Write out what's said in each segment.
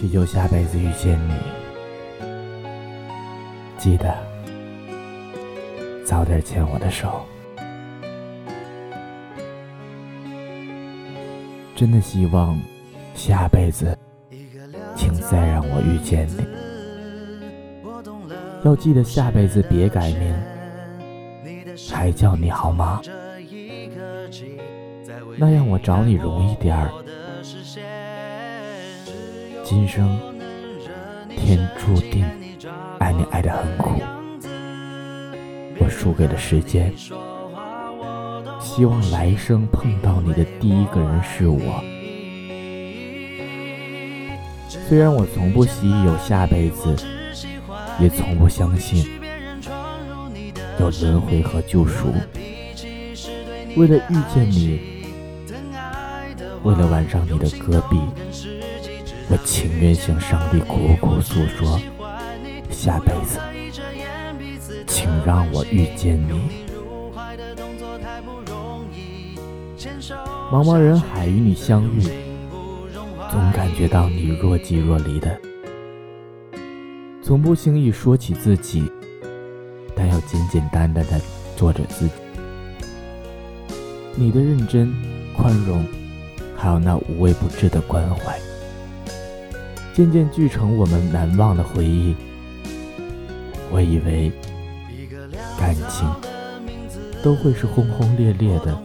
祈求下辈子遇见你。记得早点牵我的手。真的希望下辈子，请再让我遇见你。要记得下辈子别改名，还叫你好吗？那样我找你容易点儿。今生天注定爱你爱得很苦，我输给了时间。希望来生碰到你的第一个人是我。虽然我从不希冀有下辈子，也从不相信有轮回和救赎。为了遇见你，为了挽上你的戈壁，我情愿向上帝苦苦诉说：下辈子，请让我遇见你。茫茫人海与你相遇，总感觉到你若即若离的。从不轻易说起自己，但要简简单单的做着自己。你的认真、宽容，还有那无微不至的关怀，渐渐聚成我们难忘的回忆。我以为感情都会是轰轰烈烈的。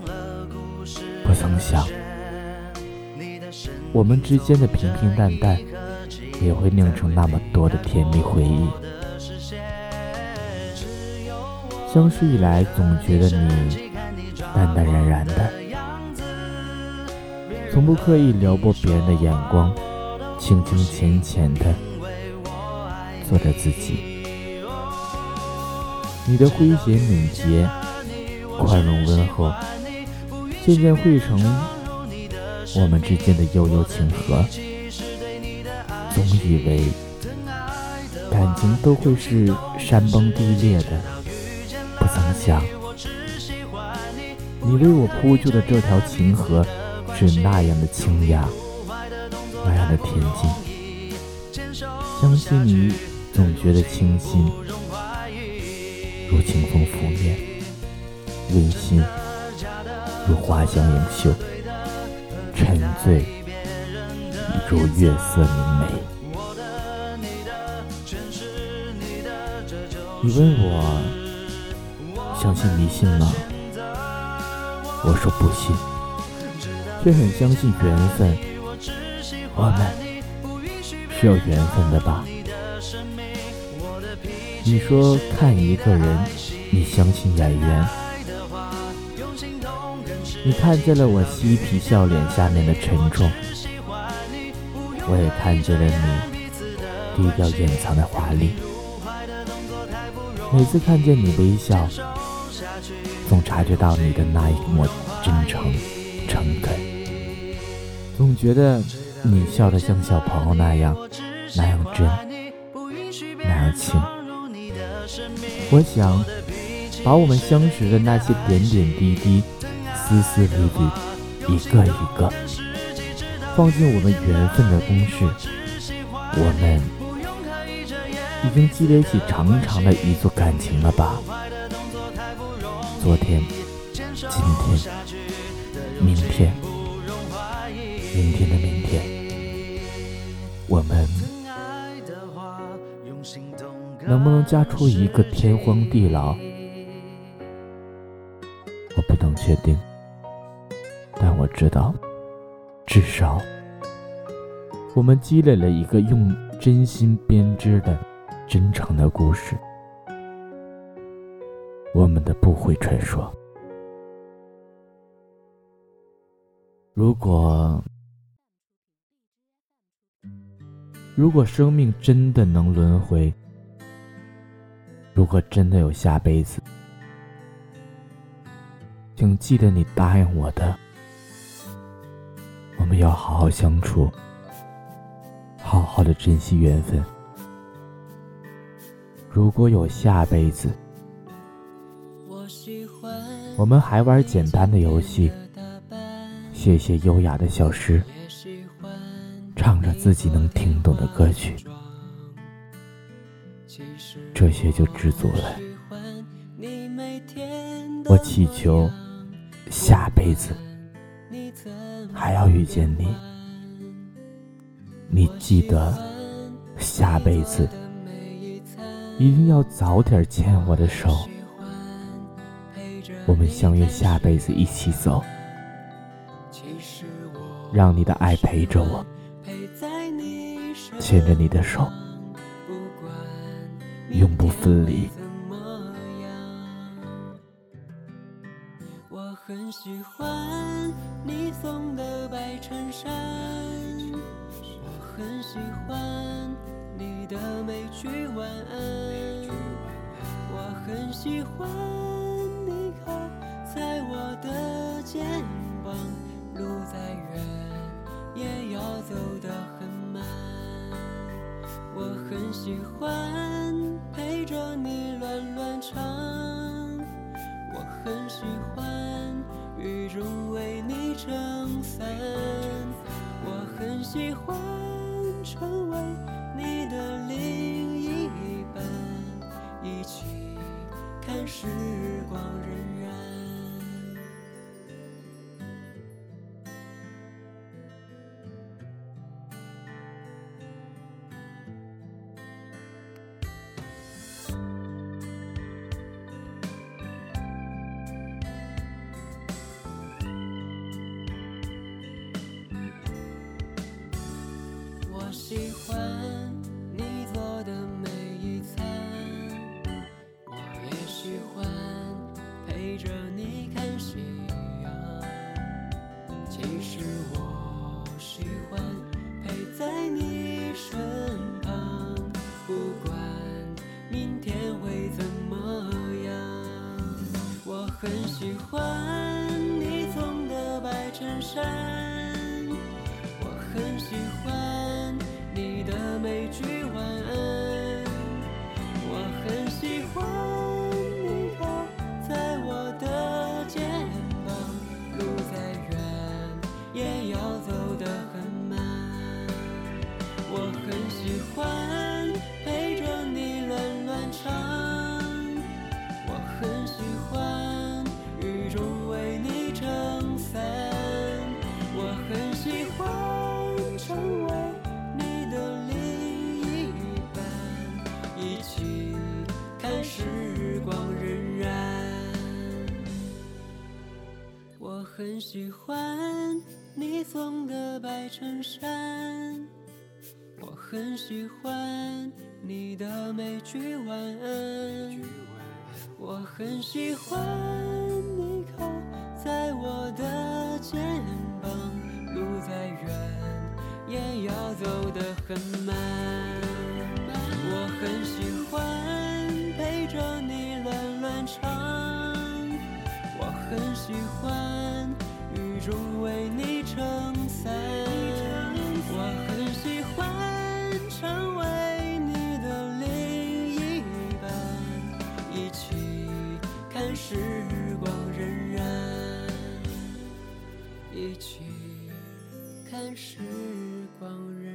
不曾想，我们之间的平平淡淡，也会酿成那么多的甜蜜回忆。相识以来，总觉得你淡淡然然的，从不刻意撩拨别人的眼光，轻轻浅浅的做着自己。你的诙谐敏捷，宽容温和。渐渐汇成我们之间的悠悠情和，总以为感情都会是山崩地裂的，不曾想你为我铺就的这条情河是那样的清雅，的恬静。相信你总觉得清新，如清风拂面，温馨。如花香盈袖，沉醉如月色明媚。你问我相信迷信吗？我说不信，却很相信缘分。我们是有缘分的吧？你说看一个人，你相信眼缘。你看见了我嬉皮笑脸下面的沉重，我也看见了你低调掩藏的华丽。每次看见你微笑，总察觉到你的那一抹真诚、诚恳，总觉得你笑得像小朋友那样，那样真，那样轻。我想，把我们相识的那些点点滴滴。丝丝缕缕，一个一个，放进我们缘分的公式，我们已经积累起长长的一座感情了吧？昨天、今天、明天、明天的明，我们能不能加出一个天荒地老？我不能确定。但我知道，至少我们积累了一个用真心编织的真诚的故事，我们的不悔传说。如果如果生命真的能轮回，如果真的有下辈子，请记得你答应我的。我们要好好相处，好好的珍惜缘分。如果有下辈子，我们还玩简单的游戏，写些优雅的小诗，唱着。自己能听懂的歌曲，这些就知足了。我祈求下辈子还要遇见你，你记得下辈子一定要早点牵我的手，我们相约下辈子一起走。让你的爱陪着我，牵着你的手，永不分离。我很喜欢你送的白衬衫，我很喜欢你的每句晚安，我很喜欢你靠在我的肩膀。路再远，也要走得很慢。我很喜欢陪着你乱乱唱，我很喜欢雨中为你撑伞，我很喜欢成为你的另一半，一起看时光荏苒。喜欢你做的每一餐，我也喜欢陪着你看夕阳。其实我喜欢陪在你身旁，不管明天会怎么样。我很喜欢你送的白衬衫，我很喜欢。你的每句晚安，我很喜欢。很喜欢你送的白衬衫，我很喜欢你的每句晚安，我很喜欢你靠在我的肩膀，路再远也要走得很慢，我很喜欢。陪着你乱乱唱，我很喜欢中为你撑伞，我很喜欢成为你的另一半，一起看时光荏苒，一起看时光荏。